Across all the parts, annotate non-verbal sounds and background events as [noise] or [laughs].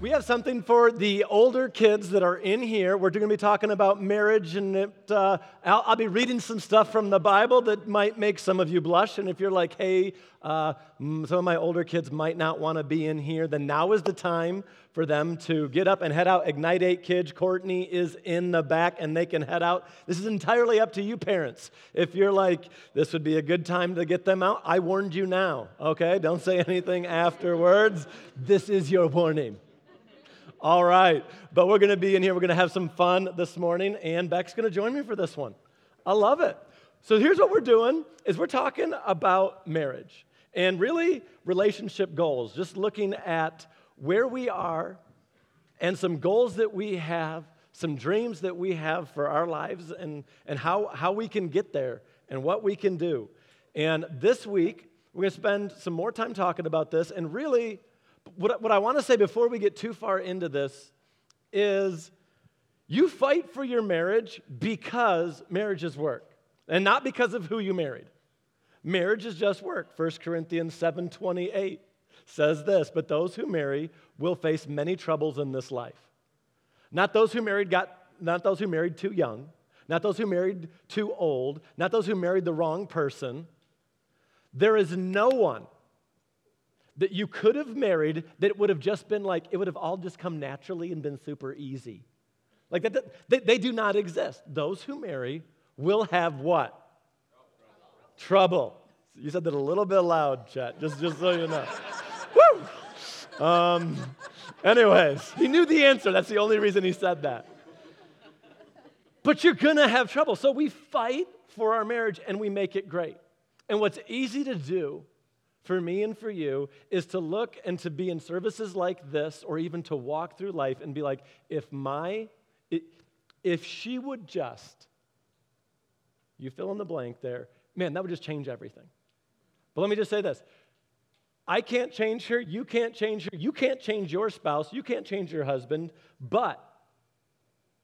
We have something for the older kids that are in here. We're going to be talking about marriage, and it, uh, I'll, I'll, be reading some stuff from the Bible that might make some of you blush. And if you're like, hey, uh, some of my older kids might not want to be in here, then now is the time for them to get up and head out. Ignite 8 Kids, Courtney is in the back, and they can head out. This is entirely up to you, parents. If you're like, this would be a good time to get them out, I warned you now, okay? Don't say [laughs] anything afterwards. This is your warning. All right. But we're going to be in here. We're going to have some fun this morning, and Beck's going to join me for this one. I love it. So here's what we're doing is we're talking about marriage and really relationship goals, just looking at where we are and some goals that we have, some dreams that we have for our lives and, and how, how we can get there and what we can do. And this week, we're going to spend some more time talking about this and really what, what I want to say before we get too far into this is you fight for your marriage because marriage is work and not because of who you married. Marriage is just work. 1 Corinthians 7:28 says this, but those who marry will face many troubles in this life. Not those who married got not those who married too young, not those who married too old, not those who married the wrong person. There is no one that you could have married that would have just been like, it would have all just come naturally and been super easy. Like that, they, they do not exist. Those who marry will have what? Trouble. You said that a little bit loud, Chet, just, just so you know. [laughs] Woo! Um, anyways, he knew the answer. That's the only reason he said that. But you're gonna have trouble. So we fight for our marriage and we make it great. And what's easy to do for me and for you is to look and to be in services like this or even to walk through life and be like if my if she would just you fill in the blank there. Man that would just change everything. But let me just say this. I can't change her you can't change her you can't change your spouse you can't change your husband but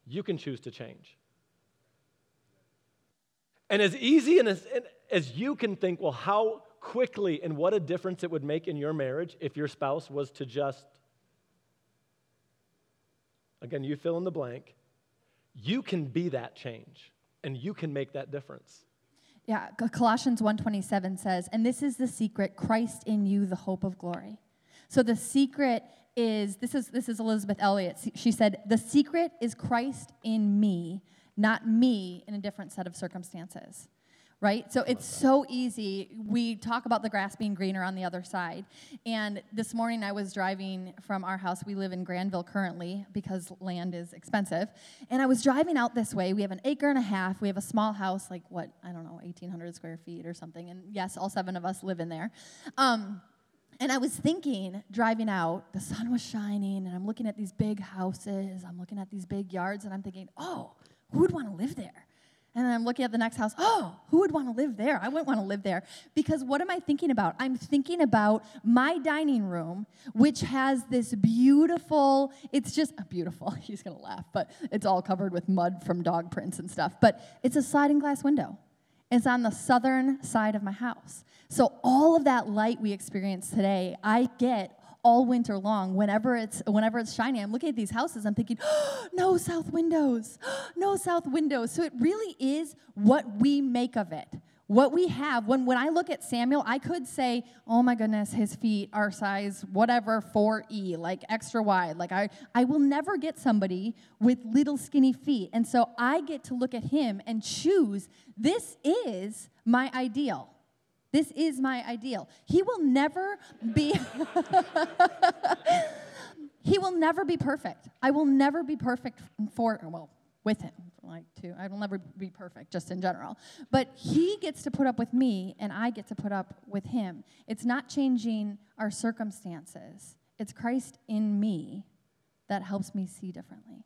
you can choose to change. And as easy and as, as you can think well how quickly and what a difference it would make in your marriage if your spouse was to just, again, you fill in the blank, you can be that change and you can make that difference. Yeah, Colossians 1:27 says, "And this is the secret, Christ in you, the hope of glory." So the secret is this is this is Elisabeth Elliot. She said, "The secret is Christ in me, not me in a different set of circumstances." Right? So it's so easy. We talk about the grass being greener on the other side. And this morning I was driving from our house. We live in Grandville currently because land is expensive. And I was driving out this way. We have an acre and a half. We have a small house, like what, I don't know, 1,800 square feet or something. And yes, all seven of us live in there. Um, and I was thinking, driving out, the sun was shining, and I'm looking at these big houses, I'm looking at these big yards, and I'm thinking, oh, who would want to live there? And I'm looking at the next house. Oh, who would want to live there? I wouldn't want to live there. Because what am I thinking about? I'm thinking about my dining room, which has this beautiful, it's just beautiful, [laughs] he's going to laugh, but it's all covered with mud from dog prints and stuff. But it's a sliding glass window. It's on the southern side of my house. So all of that light we experience today, I get all winter long whenever it's whenever it's shining i'm looking at these houses i'm thinking oh, [gasps] no south windows [gasps] no south windows. So it really is what we make of it what we have. When, when i look at samuel i could say oh my goodness his feet are size whatever 4e like extra wide. Like i, I will never get somebody with little skinny feet. And so i get to look at him and choose this is my ideal this is my ideal. He will never be [laughs] He will never be perfect. I will never be perfect for well, with him. Like to I will never be perfect just in general. But he gets to put up with me and I get to put up with him. It's not changing our circumstances. It's Christ in me that helps me see differently.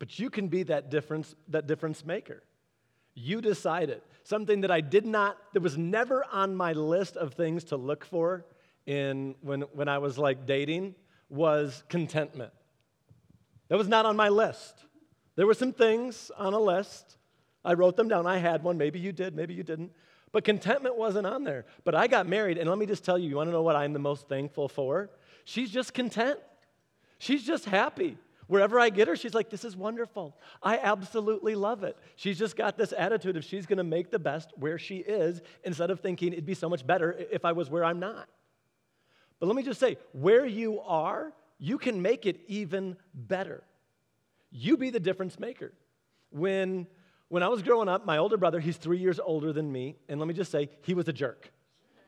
But you can be that difference that difference maker. You decided something that I did not, that was never on my list of things to look for in when, when I was like dating was contentment. That was not on my list. There were some things on a list. I wrote them down. I had one. Maybe you did, maybe you didn't. But contentment wasn't on there. But I got married, and let me just tell you, you want to know what I'm the most thankful for? She's just content. She's just happy. Wherever I get her, she's like, This is wonderful. I absolutely love it. She's just got this attitude of she's going to make the best where she is instead of thinking it'd be so much better if I was where I'm not. But let me just say, where you are, you can make it even better. You be the difference maker. When, when I was growing up, my older brother, he's three years older than me, and let me just say, he was a jerk.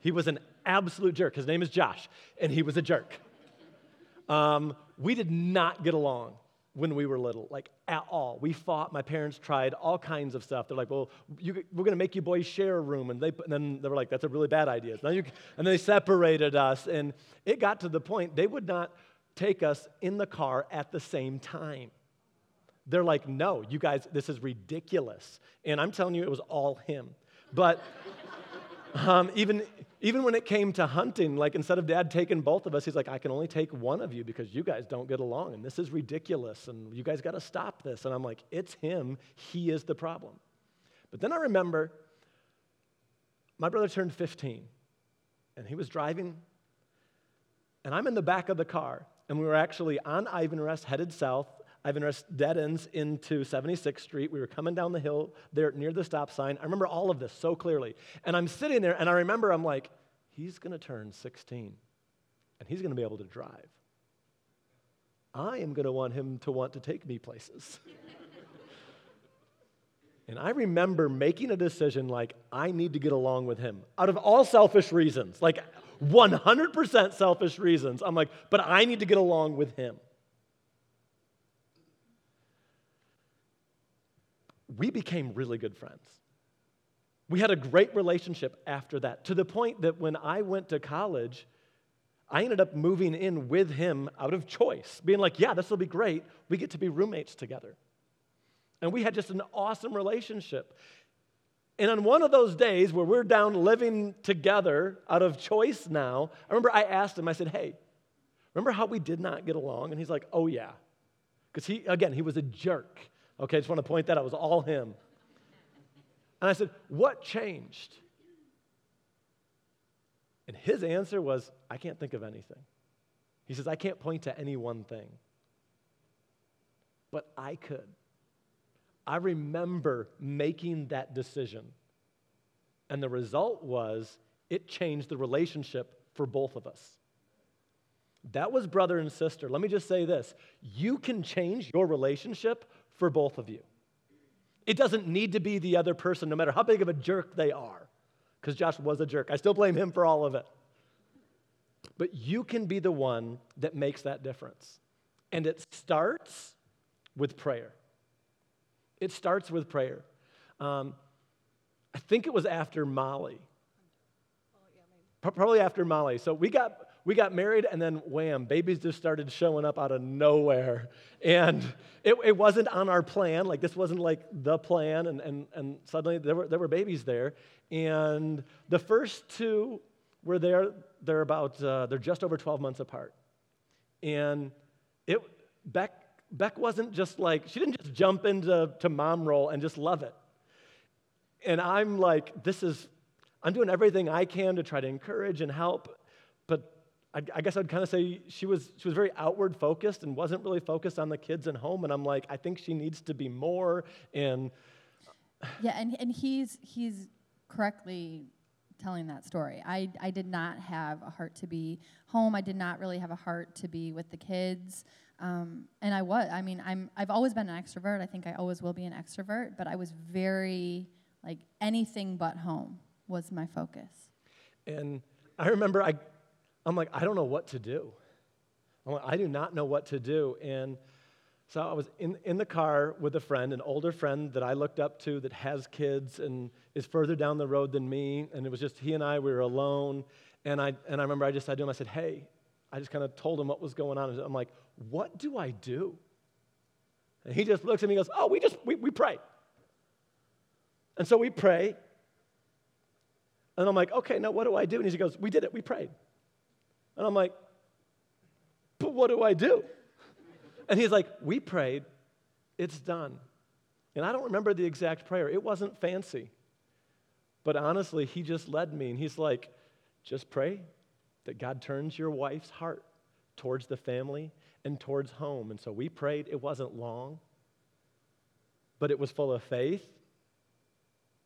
He was an absolute jerk. His name is Josh, and he was a jerk. Um, we did not get along when we were little, like at all. We fought. My parents tried all kinds of stuff. They're like, well, you, we're going to make you boys share a room. And, they, and then they were like, that's a really bad idea. You, and they separated us. And it got to the point they would not take us in the car at the same time. They're like, no, you guys, this is ridiculous. And I'm telling you, it was all him. But um, even, even when it came to hunting, like instead of dad taking both of us, he's like, I can only take one of you because you guys don't get along and this is ridiculous and you guys got to stop this. And I'm like, it's him. He is the problem. But then I remember my brother turned 15 and he was driving and I'm in the back of the car and we were actually on Ivanrest headed south Ivanrest dead ends into 76th Street. We were coming down the hill there near the stop sign. I remember all of this so clearly. And I'm sitting there and I remember I'm like, he's going to turn 16 and he's going to be able to drive. I am going to want him to want to take me places. [laughs] and I remember making a decision like, I need to get along with him out of all selfish reasons, like 100% selfish reasons. I'm like, but I need to get along with him. We became really good friends. We had a great relationship after that, to the point that when I went to college, I ended up moving in with him out of choice, being like, yeah, this will be great. We get to be roommates together. And we had just an awesome relationship. And on one of those days where we're down living together out of choice now, I remember I asked him, I said, hey, remember how we did not get along? And he's like, oh, yeah. Because he, again, he was a jerk. Okay, I just want to point that out. It was all him. And I said, What changed? And his answer was, I can't think of anything. He says, I can't point to any one thing. But I could. I remember making that decision. And the result was it changed the relationship for both of us. That was brother and sister. Let me just say this you can change your relationship for both of you. It doesn't need to be the other person, no matter how big of a jerk they are, because Josh was a jerk. I still blame him for all of it. But you can be the one that makes that difference. And it starts with prayer. It starts with prayer. Um, I think it was after Molly. Probably after Molly. So we got we got married, and then wham, babies just started showing up out of nowhere. And it, it wasn't on our plan. Like, this wasn't like the plan. And, and, and suddenly there were, there were babies there. And the first two were there, they're about, uh, they're just over 12 months apart. And it, Beck, Beck wasn't just like, she didn't just jump into to mom role and just love it. And I'm like, this is, I'm doing everything I can to try to encourage and help. I, I guess I'd kind of say she was, she was very outward focused and wasn't really focused on the kids and home. And I'm like, I think she needs to be more. And yeah, and, and he's, he's correctly telling that story. I, I did not have a heart to be home. I did not really have a heart to be with the kids. Um, and I was. I mean, I'm, I've always been an extrovert. I think I always will be an extrovert, but I was very, like, anything but home was my focus. And I remember I, I'm like, I don't know what to do. I'm like, I do not know what to do. And so I was in, in the car with a friend, an older friend that I looked up to that has kids and is further down the road than me. And it was just he and I, we were alone. And I, and I remember I just said to him, I said, hey, I just kind of told him what was going on. I'm like, what do I do? And he just looks at me and goes, oh, we just, we, we pray. And so we pray. And I'm like, okay, now what do I do? And he goes, we did it, we prayed. And I'm like, but what do I do? And he's like, We prayed, it's done. And I don't remember the exact prayer, it wasn't fancy. But honestly, he just led me, and he's like, Just pray that God turns your wife's heart towards the family and towards home. And so we prayed. It wasn't long, but it was full of faith.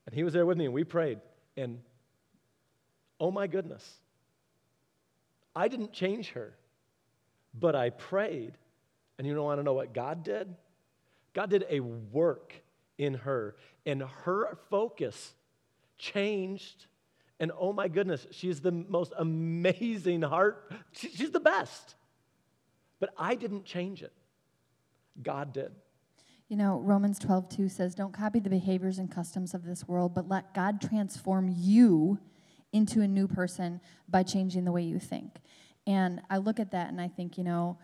And he was there with me, and we prayed. And oh my goodness, I didn't change her, but I prayed. And you don't want to know what God did? God did a work in her, and her focus changed. And oh my goodness, she's the most amazing heart. She's the best. But I didn't change it, God did. You know, Romans 12, 2 says, Don't copy the behaviors and customs of this world, but let God transform you into a new person by changing the way you think. And I look at that and I think, you know,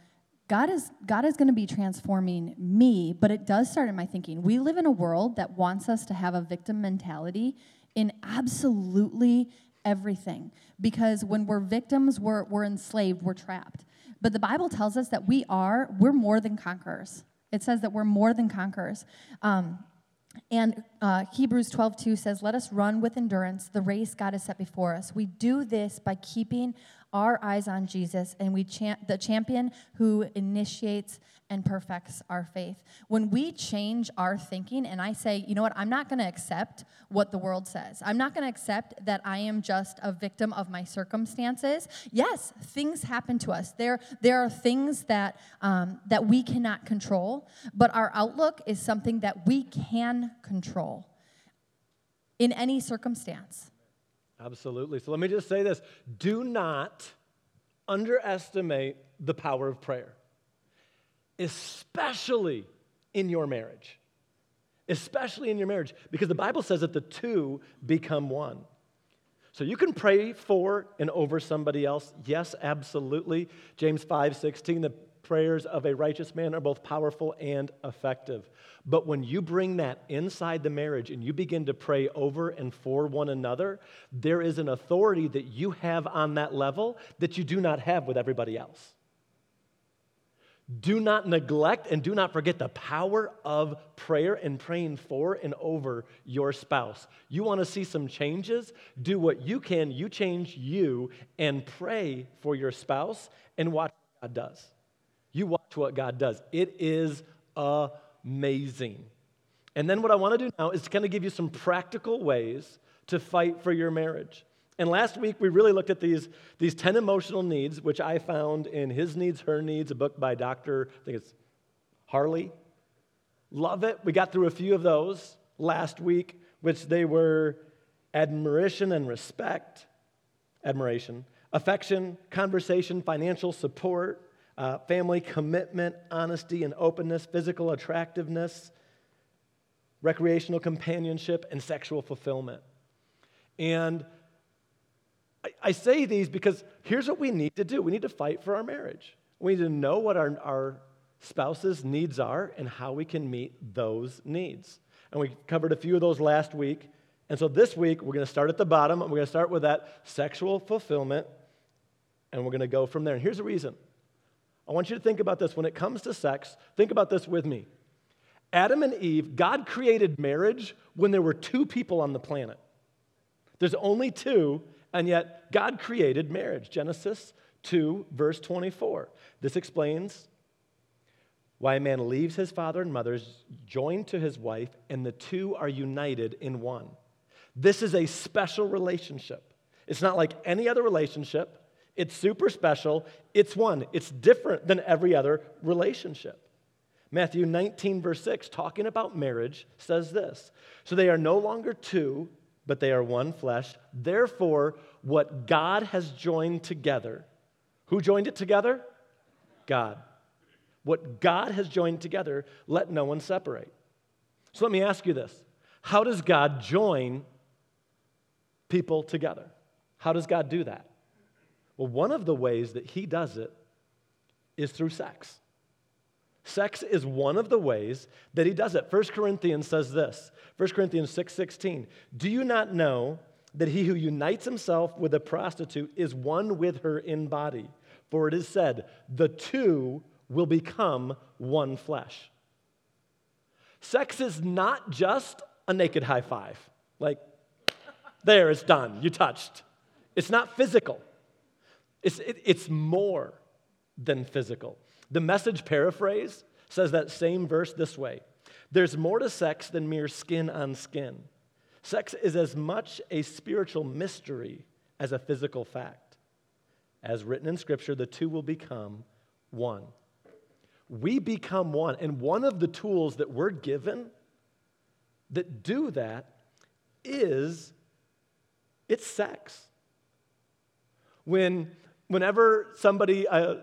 God is God is going to be transforming me, but it does start in my thinking. We live in a world that wants us to have a victim mentality in absolutely everything because when we're victims, we're, we're enslaved, we're trapped. But the Bible tells us that we are, we're more than conquerors. It says that we're more than conquerors. Um, and uh, Hebrews 12, 2 says, Let us run with endurance the race God has set before us. We do this by keeping our eyes on Jesus and we champ- the champion who initiates and perfects our faith. When we change our thinking and I say, you know what, I'm not going to accept what the world says. I'm not going to accept that I am just a victim of my circumstances. Yes, things happen to us. There, there are things that um, that we cannot control, but our outlook is something that we can control in any circumstance. Absolutely. So let me just say this do not underestimate the power of prayer, especially in your marriage. Especially in your marriage, because the Bible says that the two become one. So you can pray for and over somebody else. Yes, absolutely. James 5 16, the prayers of a righteous man are both powerful and effective. But when you bring that inside the marriage and you begin to pray over and for one another, there is an authority that you have on that level that you do not have with everybody else. Do not neglect and do not forget the power of prayer and praying for and over your spouse. You want to see some changes? Do what you can. You change you and pray for your spouse and watch what God does. Watch what God does. It is amazing. And then what I want to do now is to kind of give you some practical ways to fight for your marriage. And last week we really looked at these, these 10 emotional needs, which I found in His Needs, Her Needs, a book by Dr. I think it's Harley. Love it. We got through a few of those last week, which they were admiration and respect, admiration, affection, conversation, financial support, uh, family commitment, honesty and openness, physical attractiveness, recreational companionship, and sexual fulfillment. And I, I say these because here's what we need to do we need to fight for our marriage. We need to know what our, our spouse's needs are and how we can meet those needs. And we covered a few of those last week. And so this week, we're going to start at the bottom. And we're going to start with that sexual fulfillment. And we're going to go from there. And here's the reason I want you to think about this. When it comes to sex, think about this with me. Adam and Eve, God created marriage when there were two people on the planet. There's only two, and yet God created marriage. Genesis 2, verse 24. This explains why a man leaves his father and mother, is joined to his wife, and the two are united in one. This is a special relationship. It's not like any other relationship. It's super special. It's one. It's different than every other relationship. Matthew 19, verse 6, talking about marriage, says this So they are no longer two, but they are one flesh. Therefore, what God has joined together, who joined it together? God. What God has joined together, let no one separate. So let me ask you this How does God join people together? How does God do that? Well, one of the ways that he does it is through sex. Sex is one of the ways that he does it. 1 Corinthians says this 1 Corinthians 6 Do you not know that he who unites himself with a prostitute is one with her in body? For it is said, the two will become one flesh. Sex is not just a naked high five, like, there, it's done, you touched. It's not physical, it's, it, it's more than physical. The message paraphrase says that same verse this way There's more to sex than mere skin on skin. Sex is as much a spiritual mystery as a physical fact. As written in Scripture, the two will become one. We become one. And one of the tools that we're given that do that is it's sex. When, whenever somebody uh,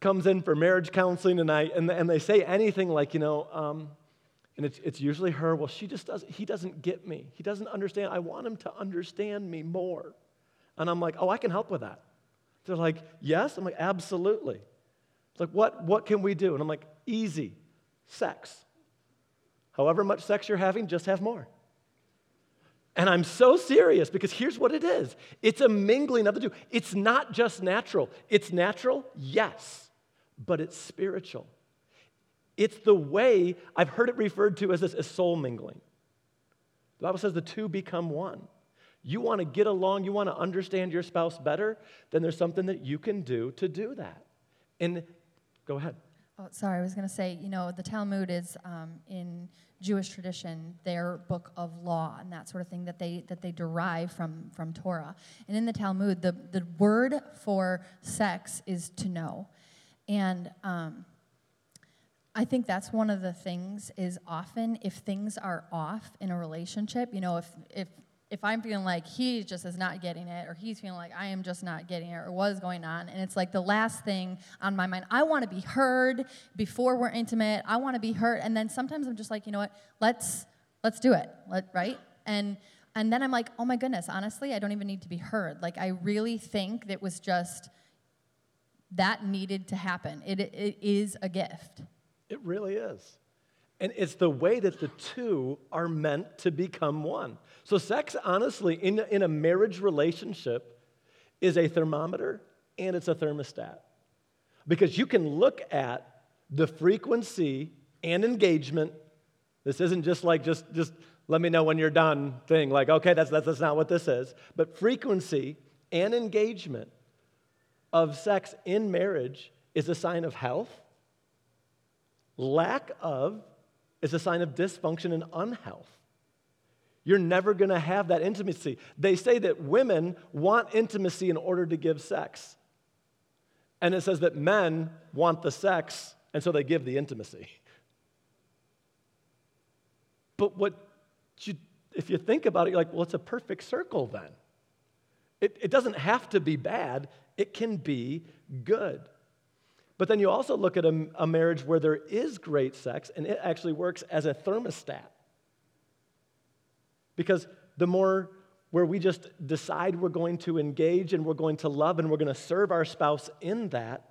comes in for marriage counseling and, I, and, and they say anything like, you know, um, and it's, it's usually her, well, she just doesn't, he doesn't get me. He doesn't understand. I want him to understand me more. And I'm like, oh, I can help with that. They're like, yes? I'm like, absolutely. It's like, what, what can we do? And I'm like, easy, sex. However much sex you're having, just have more. And I'm so serious because here's what it is it's a mingling of the two. It's not just natural. It's natural, yes, but it's spiritual. It's the way, I've heard it referred to as this as soul mingling. The Bible says the two become one. You want to get along, you want to understand your spouse better, then there's something that you can do to do that. And go ahead. Oh, sorry, I was going to say, you know, the Talmud is um, in Jewish tradition their book of law and that sort of thing that they that they derive from from Torah. And in the Talmud, the the word for sex is to know, and um, I think that's one of the things is often if things are off in a relationship, you know, if if if I'm feeling like he just is not getting it, or he's feeling like I am just not getting it, or what is going on, and it's like the last thing on my mind. I want to be heard before we're intimate. I want to be heard, and then sometimes I'm just like, you know what? Let's let's do it, Let, right? And and then I'm like, oh my goodness, honestly, I don't even need to be heard. Like I really think that was just that needed to happen. It, it is a gift. It really is. And it's the way that the two are meant to become one. So, sex, honestly, in, in a marriage relationship, is a thermometer and it's a thermostat. Because you can look at the frequency and engagement. This isn't just like just, just let me know when you're done thing, like, okay, that's, that's, that's not what this is. But frequency and engagement of sex in marriage is a sign of health. Lack of is a sign of dysfunction and unhealth. You're never going to have that intimacy. They say that women want intimacy in order to give sex. And it says that men want the sex, and so they give the intimacy. But what you, if you think about it, you're like, well, it's a perfect circle then. It, it doesn't have to be bad, it can be good. But then you also look at a, a marriage where there is great sex, and it actually works as a thermostat. Because the more where we just decide we're going to engage and we're going to love and we're going to serve our spouse in that,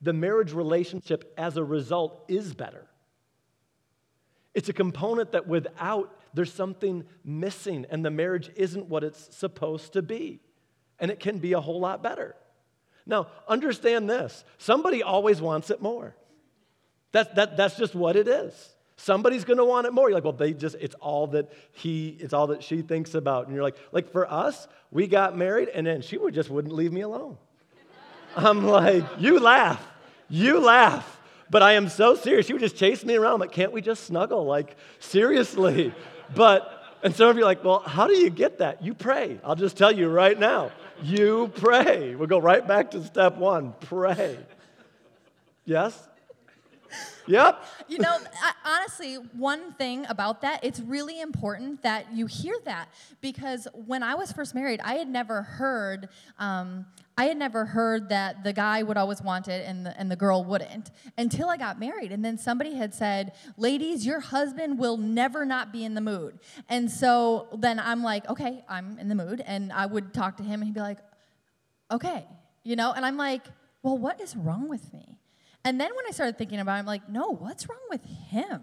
the marriage relationship as a result is better. It's a component that without, there's something missing, and the marriage isn't what it's supposed to be. And it can be a whole lot better. Now, understand this somebody always wants it more. That, that, that's just what it is. Somebody's going to want it more. You're like, well, they just, it's all that he, it's all that she thinks about. And you're like, like for us, we got married and then she would just wouldn't leave me alone. I'm like, you laugh, you laugh. But I am so serious. She would just chase me around. I'm like, can't we just snuggle? Like, seriously. But, and some of you are like, well, how do you get that? You pray. I'll just tell you right now. You pray. We'll go right back to step one pray. Yes? Yep. [laughs] You know, honestly, one thing about that, it's really important that you hear that because when I was first married, I had never heard. Um, I had never heard that the guy would always want it and the, and the girl wouldn't until I got married. And then somebody had said, Ladies, your husband will never not be in the mood. And so then I'm like, Okay, I'm in the mood. And I would talk to him and he'd be like, Okay, you know? And I'm like, Well, what is wrong with me? And then when I started thinking about it, I'm like, no, what's wrong with him?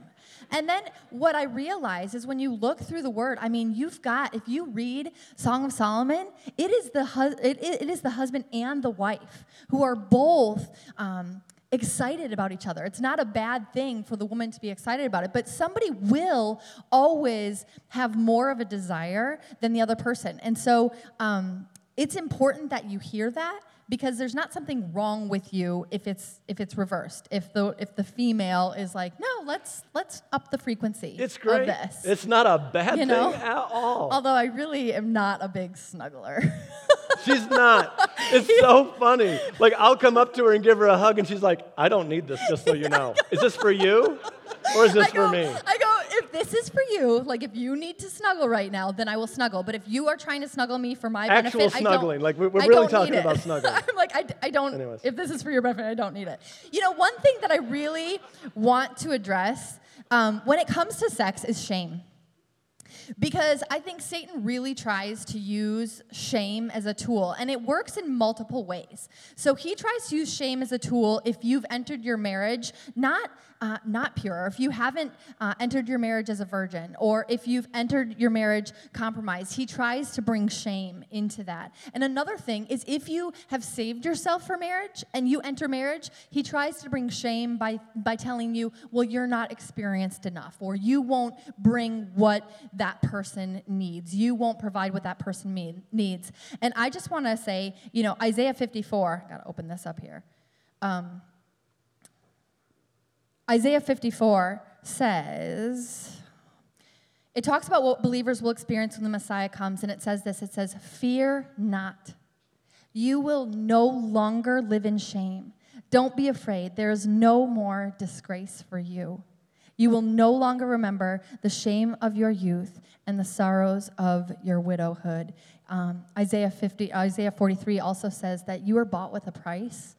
And then what I realized is when you look through the word, I mean, you've got, if you read Song of Solomon, it is the, it, it is the husband and the wife who are both um, excited about each other. It's not a bad thing for the woman to be excited about it, but somebody will always have more of a desire than the other person. And so um, it's important that you hear that because there's not something wrong with you if it's if it's reversed. If the if the female is like, no, let's let's up the frequency. It's great. Of this. It's not a bad You know? thing at all. Although I really am not a big snuggler. [laughs] She's not. It's so funny. Like I'll come up to her and give her a hug, and she's like, "I don't need this, just so you know. Is this for you, or is this go, for oh, me?" I go, if this is for you, like if you need to snuggle right now, then I will snuggle. But if you are trying to snuggle me for my Actual benefit, snuggling. I don't, Like, we're- we're I really talking about [laughs] snuggling. I'm like, I, I don't, Anyways. if this is for your benefit, I don't need it. You know, one thing that I really want to address um, when it comes to sex is shame. Because I think Satan really tries to use shame as a tool, and it works in multiple ways. So he tries to use shame as a tool if you've entered your marriage not uh, not pure, if you haven't uh, entered your marriage as a virgin, or if you've entered your marriage compromised. He tries to bring shame into that. And another thing is if you have saved yourself for marriage and you enter marriage, he tries to bring shame by by telling you, well, you're not experienced enough, or you won't bring what that person needs. You won't provide what that person mean, needs. And I just want to say, you know, Isaiah 54, got to open this up here. Um, Isaiah 54 says, it talks about what believers will experience when the Messiah comes, and it says this it says, Fear not. You will no longer live in shame. Don't be afraid. There is no more disgrace for you. You will no longer remember the shame of your youth and the sorrows of your widowhood. Um, Isaiah 50, Isaiah 43 also says that you are bought with a price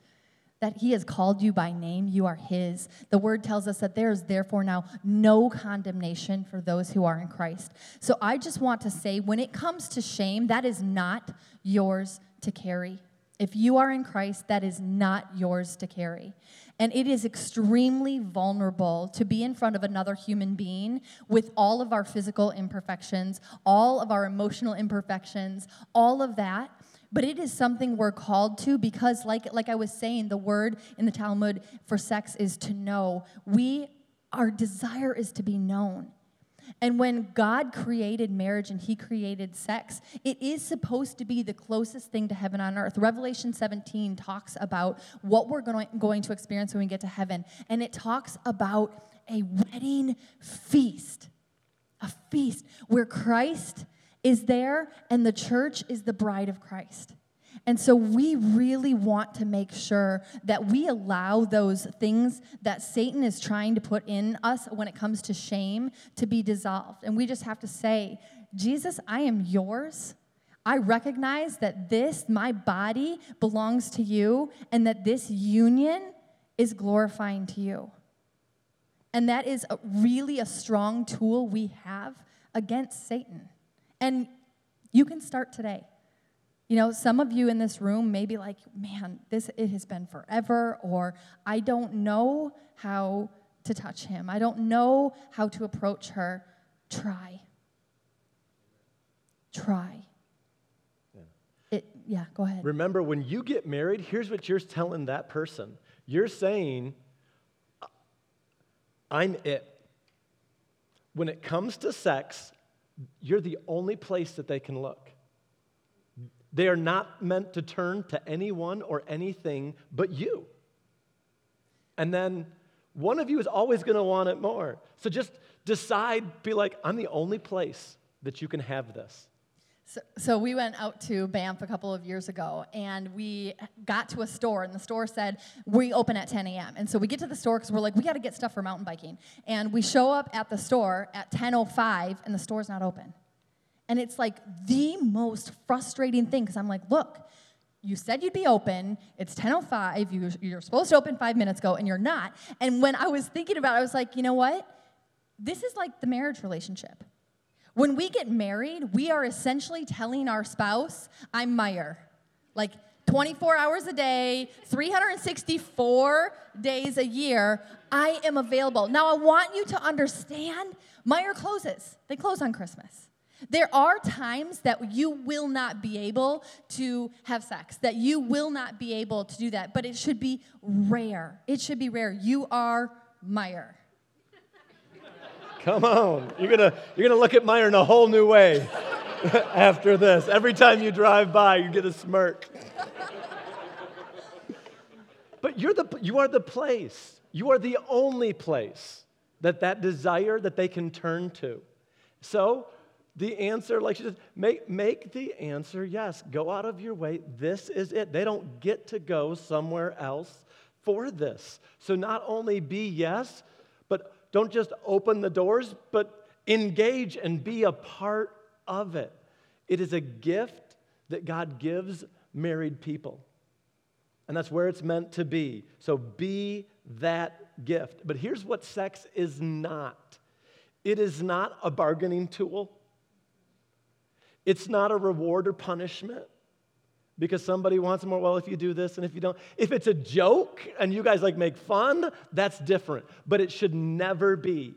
that he has called you by name, you are his. The word tells us that there is therefore now no condemnation for those who are in Christ. So I just want to say when it comes to shame, that is not yours to carry. If you are in Christ, that is not yours to carry. And it is extremely vulnerable to be in front of another human being with all of our physical imperfections, all of our emotional imperfections, all of that. But it is something we're called to because, like, like I was saying, the word in the Talmud for sex is to know. We, our desire is to be known. And when God created marriage and He created sex, it is supposed to be the closest thing to heaven on earth. Revelation 17 talks about what we're going, going to experience when we get to heaven, and it talks about a wedding feast. A feast where Christ is there and the church is the bride of Christ. And so we really want to make sure that we allow those things that Satan is trying to put in us when it comes to shame to be dissolved. And we just have to say, Jesus, I am yours. I recognize that this, my body, belongs to you, and that this union is glorifying to you. And that is a, really a strong tool we have against Satan. And you can start today. You know, some of you in this room may be like, man, this it has been forever, or I don't know how to touch him. I don't know how to approach her. Try. Try. It, yeah, go ahead. Remember, when you get married, here's what you're telling that person. You're saying, I'm it. When it comes to sex, you're the only place that they can look. They are not meant to turn to anyone or anything but you. And then one of you is always going to want it more. So just decide, be like, I'm the only place that you can have this. So, so we went out to Banff a couple of years ago, and we got to a store, and the store said we open at 10 a.m. And so we get to the store because we're like, we got to get stuff for mountain biking, and we show up at the store at 10:05, and the store's not open. And it's like the most frustrating thing because I'm like, look, you said you'd be open. It's 10:05. You, you're supposed to open five minutes ago, and you're not. And when I was thinking about it, I was like, you know what? This is like the marriage relationship. When we get married, we are essentially telling our spouse, I'm Meijer. Like 24 hours a day, 364 days a year, I am available. Now, I want you to understand Meijer closes. They close on Christmas. There are times that you will not be able to have sex, that you will not be able to do that, but it should be rare. It should be rare. You are Meijer. Come on. You're to you're to look at Meijer in a whole new way [laughs] after this. Every time you drive by, you get a smirk. but you're the, you are the place. You are the only place that that desire that they can turn to. So, the answer, like she said, make, make the answer yes. Go out of your way. This is it. They don't get to go somewhere else for this. So not only be yes, don't just open the doors, but engage and be a part of it. It is a gift that God gives married people. And that's where it's meant to be. So be that gift. But here's what sex is not it is not a bargaining tool. It's not a reward or punishment because somebody wants more. Well, if you do this and if you don't, if it's a joke and you guys like make fun, that's different. But it should never be.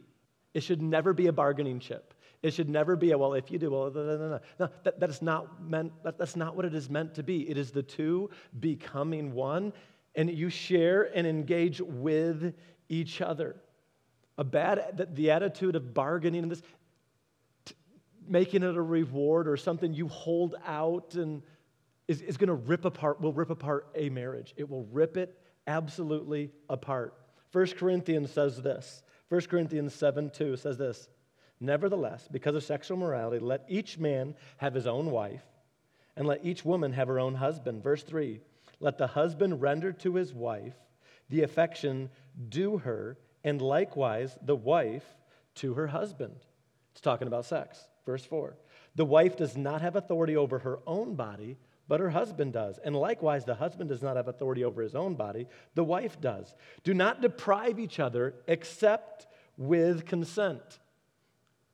It should never be a bargaining chip. It should never be a well. If you do, well, no, no, no. no that, that is not meant. That, that's not what it is meant to be. It is the two becoming one, and you share and engage with each other. A bad the, the attitude of bargaining and this making it a reward or something you hold out and is, is going to rip apart, will rip apart a marriage. It will rip it absolutely apart. 1 Corinthians says this. 1 Corinthians 7 2 says this Nevertheless, because of sexual morality, let each man have his own wife, and let each woman have her own husband. Verse 3 Let the husband render to his wife the affection due her, and likewise the wife to her husband. It's talking about sex. Verse 4 The wife does not have authority over her own body, but her husband does. And likewise, the husband does not have authority over his own body, the wife does. Do not deprive each other except with consent.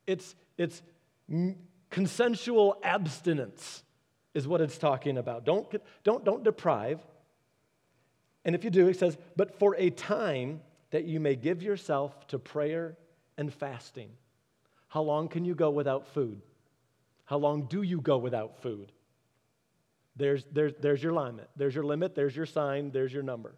It's, it's consensual abstinence, is what it's talking about. Don't, don't, don't deprive. And if you do, it says, but for a time that you may give yourself to prayer and fasting. How long can you go without food? How long do you go without food? There's, there's, there's your limit. There's your limit. There's your sign. There's your number.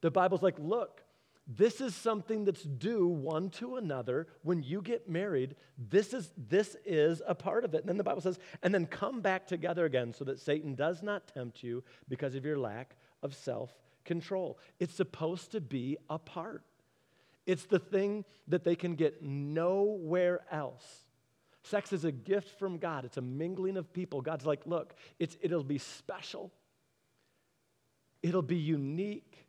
The Bible's like, look, this is something that's due one to another. When you get married, this is, this is a part of it. And then the Bible says, and then come back together again so that Satan does not tempt you because of your lack of self control. It's supposed to be a part. It's the thing that they can get nowhere else. Sex is a gift from God. It's a mingling of people. God's like, look, it'll be special. It'll be unique.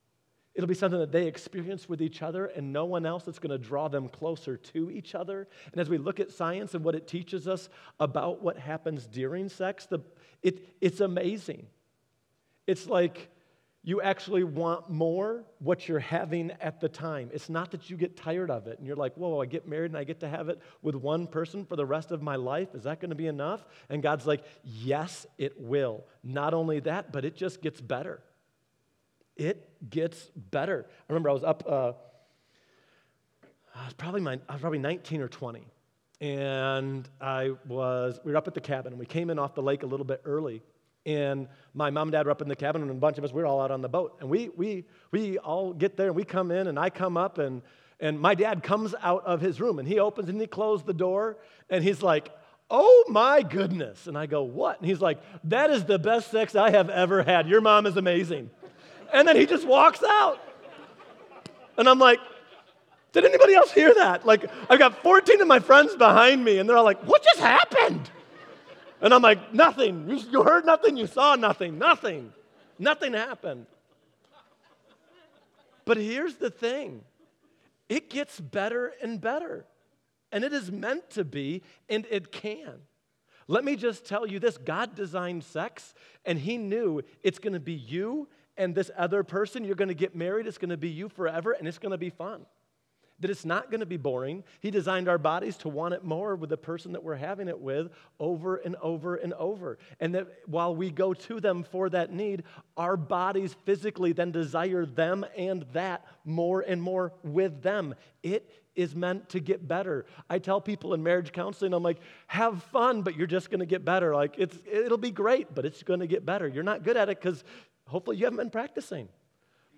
It'll be something that they experience with each other and no one else that's going to draw them closer to each other. And as we look at science and what it teaches us about what happens during sex, the, it, it's amazing. It's like you actually want more what you're having at the time. It's not that you get tired of it and you're like, whoa, I get married and I get to have it with one person for the rest of my life. Is that going to be enough? And God's like, yes, it will. Not only that, but it just gets better. It gets better. I remember I was up, uh, I was probably my, I was probably 19 or 20. And I was, we were up at the cabin and we came in off the lake a little bit early and my mom and dad were up in the cabin, and a bunch of us, we were all out on the boat. And we, we, we all get there, and we come in, and I come up, and, and my dad comes out of his room, and he opens and he closes the door, and he's like, Oh my goodness. And I go, What? And he's like, That is the best sex I have ever had. Your mom is amazing. And then he just walks out. And I'm like, Did anybody else hear that? Like, I've got 14 of my friends behind me, and they're all like, What just happened? And I'm like, nothing. You, you heard nothing, you saw nothing, nothing. Nothing happened. But here's the thing it gets better and better. And it is meant to be, and it can. Let me just tell you this God designed sex, and He knew it's to be you and this other person. You're to get married, it's to be you forever, and it's to be fun. That it's not going to be boring. He designed our bodies to want it more with the person that we're having it with over and over and over. And that while we go to them for that need, our bodies physically then desire them and that more and more with them. It is meant to get better. I tell people in marriage counseling, I'm like, have fun, but you're just going to get better. Like, it's, it'll be great, but it's going to get better. You're not good at it because hopefully you haven't been practicing.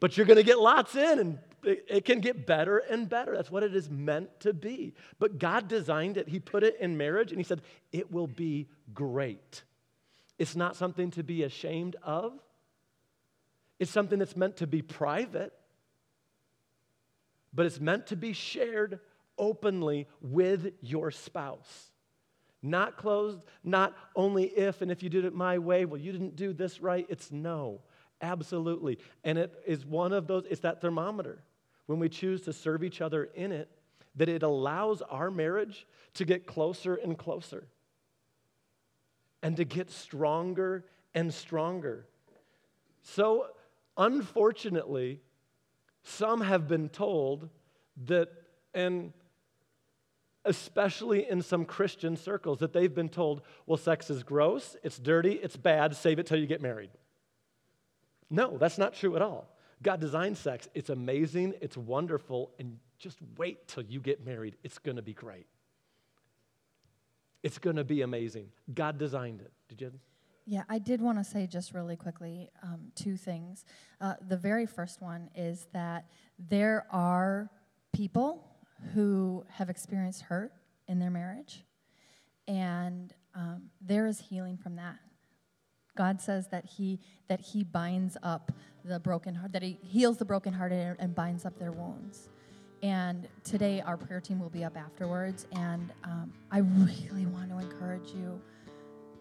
But you're going to get lots in and it can get better and better. That's what it is meant to be. But God designed it, He put it in marriage, and He said, it will be great. It's not something to be ashamed of, it's something that's meant to be private, but it's meant to be shared openly with your spouse. Not closed, not only if and if you did it my way, well, you didn't do this right. It's no, absolutely. And it is one of those, it's that thermometer when we choose to serve each other in it, that it allows our marriage to get closer and closer and to get stronger and stronger. So, unfortunately, some have been told that, and especially in some Christian circles, that they've been told, well, sex is gross, it's dirty, it's bad, save it till you get married. No, that's not true at all. God designed sex. It's amazing, it's wonderful, and just wait till you get married. It's going to be great. It's going to be amazing. God designed it. Did you? Yeah, I did want to say just really quickly um, two things. Uh, the very first one is that there are people who have experienced hurt in their marriage, and um, there is healing from that. God says that he that he binds up the broken heart, that he heals the brokenhearted and binds up their wounds. And today our prayer team will be up afterwards, and um, I really want to encourage you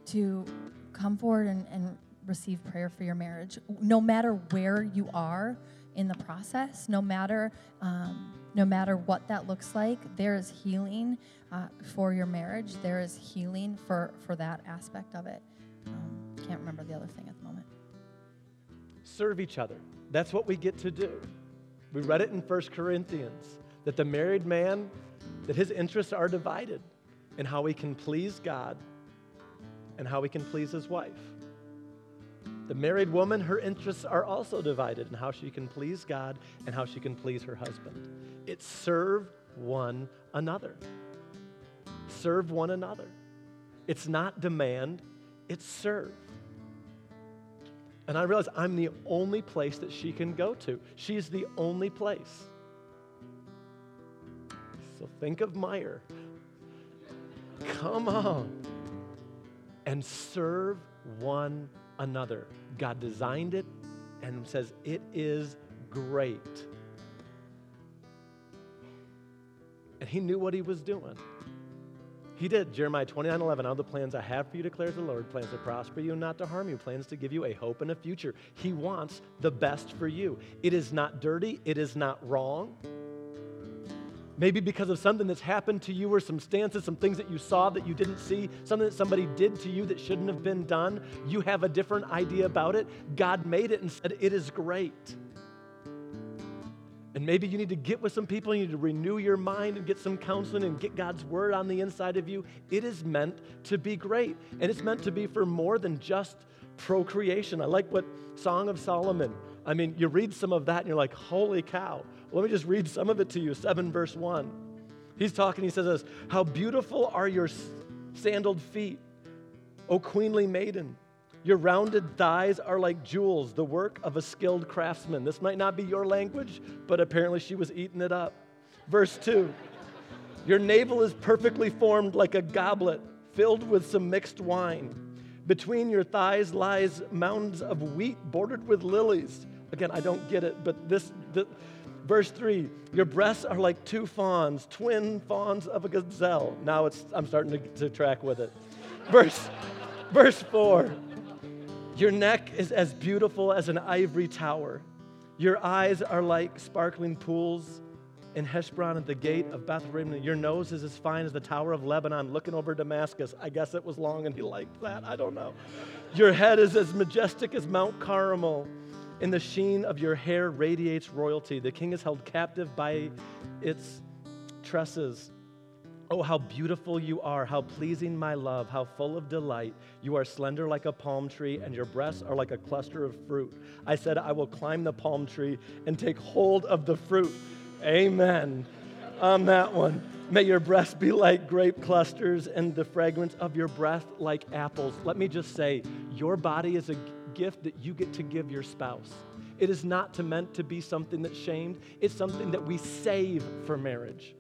to come forward and, and receive prayer for your marriage, no matter where you are in the process, no matter um, no matter what that looks like. There is healing uh, for your marriage. There is healing for for that aspect of it. Um, can't remember the other thing at the moment. Serve each other. That's what we get to do. We read it in 1 Corinthians that the married man, that his interests are divided in how he can please God and how he can please his wife. The married woman, her interests are also divided in how she can please God and how she can please her husband. It's serve one another. Serve one another. It's not demand, it's serve. And I realize I'm the only place that she can go to. She's the only place. So think of Meijer. Come on. And serve one another. God designed it and says it is great. And he knew what he was doing. He did. Jeremiah 29 11. All the plans I have for you, declares the Lord plans to prosper you and not to harm you, plans to give you a hope and a future. He wants the best for you. It is not dirty, it is not wrong. Maybe because of something that's happened to you or some stances, some things that you saw that you didn't see, something that somebody did to you that shouldn't have been done. You have a different idea about it. God made it and said, It is great. And maybe you need to get with some people, you need to renew your mind and get some counseling and get God's word on the inside of you. It is meant to be great. And it's meant to be for more than just procreation. I like what Song of Solomon, I mean, you read some of that and you're like, holy cow. Let me just read some of it to you 7 verse 1. He's talking, he says this How beautiful are your sandaled feet, O queenly maiden. Your rounded thighs are like jewels, the work of a skilled craftsman. This might not be your language, but apparently she was eating it up. Verse 2 Your navel is perfectly formed like a goblet filled with some mixed wine. Between your thighs lies mounds of wheat bordered with lilies. Again, I don't get it, but this, verse 3 Your breasts are like two fawns, twin fawns of a gazelle. Now it's, I'm starting to, to track with it. Verse, verse 4 your neck is as beautiful as an ivory tower. Your eyes are like sparkling pools in Heshbon at the gate of Bethlehem. Your nose is as fine as the Tower of Lebanon looking over Damascus. I guess it was long and he liked that. I don't know. Your head is as majestic as Mount Carmel. In the sheen of your hair radiates royalty. The king is held captive by its tresses. Oh, how beautiful you are, how pleasing my love, how full of delight. You are slender like a palm tree, and your breasts are like a cluster of fruit. I said, I will climb the palm tree and take hold of the fruit. Amen. On that one. May your breasts be like grape clusters and the fragrance of your breath like apples. Let me just say, your body is a gift that you get to give your spouse. It is not to meant to be something that's shamed, it's something that we save for marriage.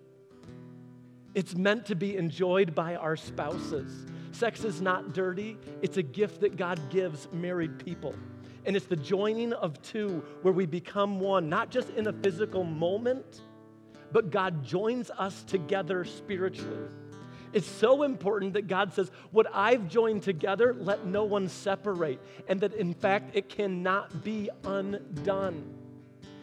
It's meant to be enjoyed by our spouses. Sex is not dirty, it's a gift that God gives married people. And it's the joining of two where we become one, not just in a physical moment, but God joins us together spiritually. It's so important that God says, What I've joined together, let no one separate. And that in fact, it cannot be undone.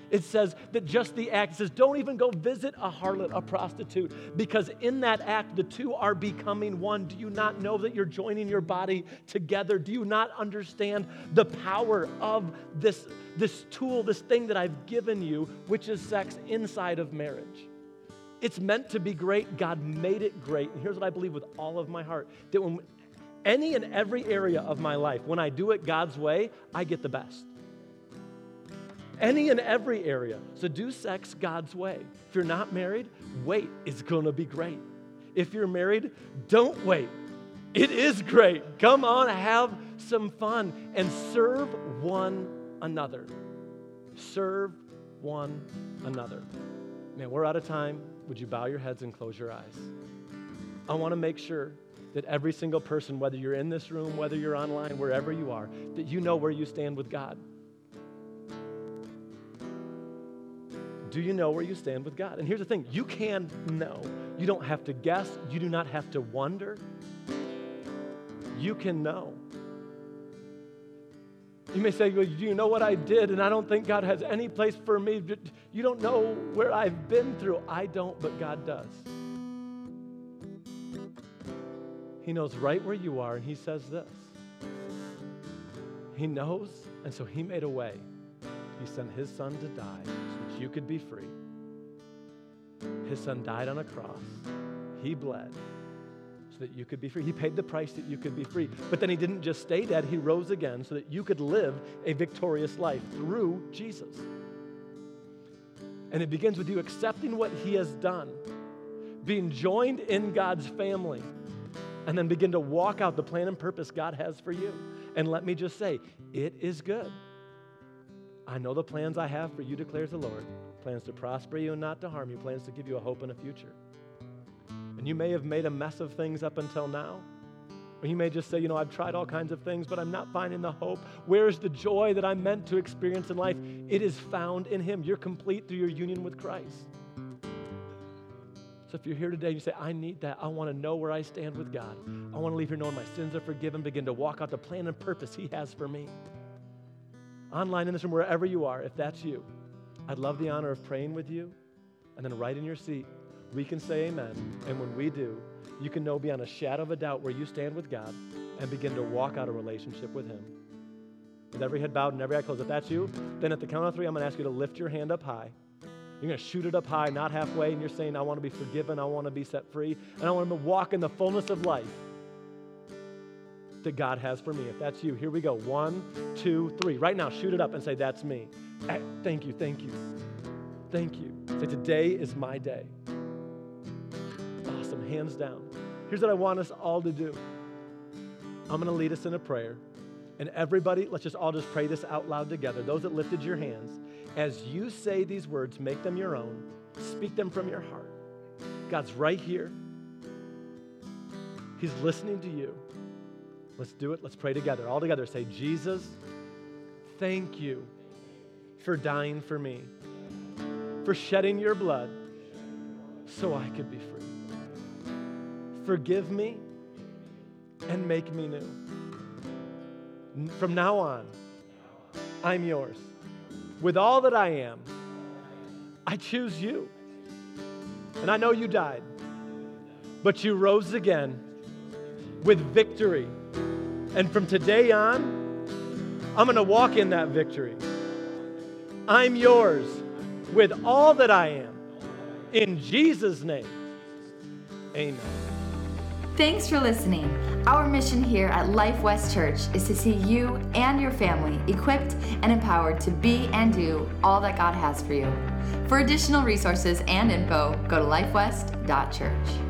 It says that just the act says, don't even go visit a harlot, a prostitute, because in that act, the two are becoming one. Do you not know that you're joining your body together? Do you not understand the power of this, this tool, this thing that I've given you, which is sex inside of marriage? It's meant to be great. God made it great. And here's what I believe with all of my heart that when any and every area of my life, when I do it God's way, I get the best any and every area. So do sex God's way. If you're not married, wait. It's going to be great. If you're married, don't wait. It is great. Come on, have some fun and serve one another. Serve one another. Man, we're out of time. Would you bow your heads and close your eyes? I want to make sure that every single person, whether you're in this room, whether you're online, wherever you are, that you know where you stand with God. Do you know where you stand with God? And here's the thing you can know. You don't have to guess, you do not have to wonder. You can know. You may say, well, Do you know what I did? And I don't think God has any place for me. You don't know where I've been through. I don't, but God does. He knows right where you are, and He says this He knows, and so He made a way. He sent His Son to die so that you could be free. His son died on a cross. He bled so that you could be free. He paid the price that you could be free. But then he didn't just stay dead, he rose again so that you could live a victorious life through Jesus. And it begins with you accepting what he has done, being joined in God's family, and then begin to walk out the plan and purpose God has for you. And let me just say, it is good. I know the plans I have for you, declares the Lord plans to prosper you and not to harm you, plans to give you a hope and a future. And you may have made a mess of things up until now. Or you may just say, you know, I've tried all kinds of things, but I'm not finding the hope. Where's the joy that I'm meant to experience in life? It is found in Him. You're complete through your union with Christ. So if you're here today and you say, I need that, I want to know where I stand with God. I want to leave here knowing my sins are forgiven, begin to walk out the plan and purpose He has for me online in this room, wherever you are, if that's you, I'd love the honor of praying with you. And then right in your seat, we can say amen. And when we do, you can know beyond a shadow of a doubt where you stand with God and begin to walk out a relationship with Him. With every head bowed and every eye closed. If that's you, then at the count of three, I'm going to ask you to lift your hand up high. You're going to shoot it up high, not halfway, and you're saying, I want to be forgiven, I want to be set free, and I want to walk in the fullness of life that God has for me. If that's you, here we go. One, two, three. Right now, shoot it up and say, That's me. Eh, thank you, thank you, thank you. Say, Today is my day. Awesome, hands down. Here's what I want us all to do I'm going to lead us in a prayer. And everybody, let's just all just pray this out loud together. Those that lifted your hands, as you say these words, make them your own, speak them from your heart. God's right here. He's listening to you. Let's do it. Let's pray together. All together. Say, Jesus, thank you for dying for me, for shedding your blood so I could be free. Forgive me and make me new. From now on, I'm yours. With all that I am, I choose you. And I know you died, but you rose again with victory and from today on, I'm going to walk in that victory. I'm yours with all that I am. In Jesus' name, amen. Thanks for listening. Our mission here at Life West Church is to see you and your family equipped and empowered to be and do all that God has for you. For additional resources and info, go to lifewest.church.